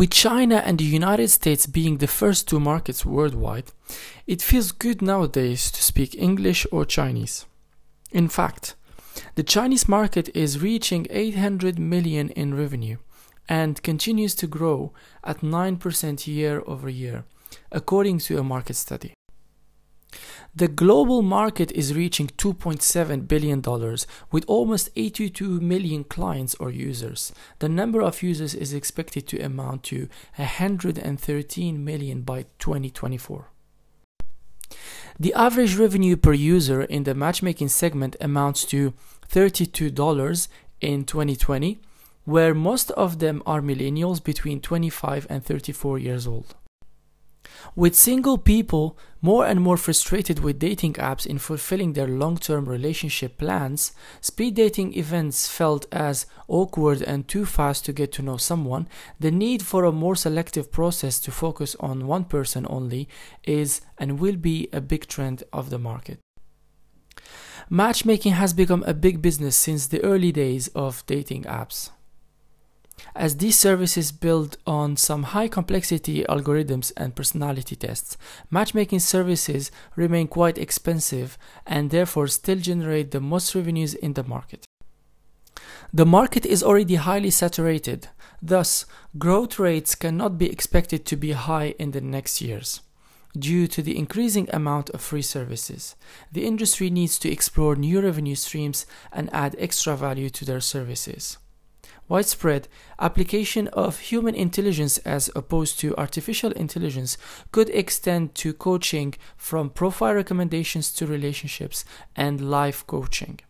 With China and the United States being the first two markets worldwide, it feels good nowadays to speak English or Chinese. In fact, the Chinese market is reaching 800 million in revenue and continues to grow at 9% year over year, according to a market study. The global market is reaching $2.7 billion with almost 82 million clients or users. The number of users is expected to amount to 113 million by 2024. The average revenue per user in the matchmaking segment amounts to $32 in 2020, where most of them are millennials between 25 and 34 years old. With single people more and more frustrated with dating apps in fulfilling their long term relationship plans, speed dating events felt as awkward and too fast to get to know someone, the need for a more selective process to focus on one person only is and will be a big trend of the market. Matchmaking has become a big business since the early days of dating apps as these services build on some high complexity algorithms and personality tests. Matchmaking services remain quite expensive and therefore still generate the most revenues in the market. The market is already highly saturated, thus, growth rates cannot be expected to be high in the next years. Due to the increasing amount of free services, the industry needs to explore new revenue streams and add extra value to their services widespread application of human intelligence as opposed to artificial intelligence could extend to coaching from profile recommendations to relationships and life coaching.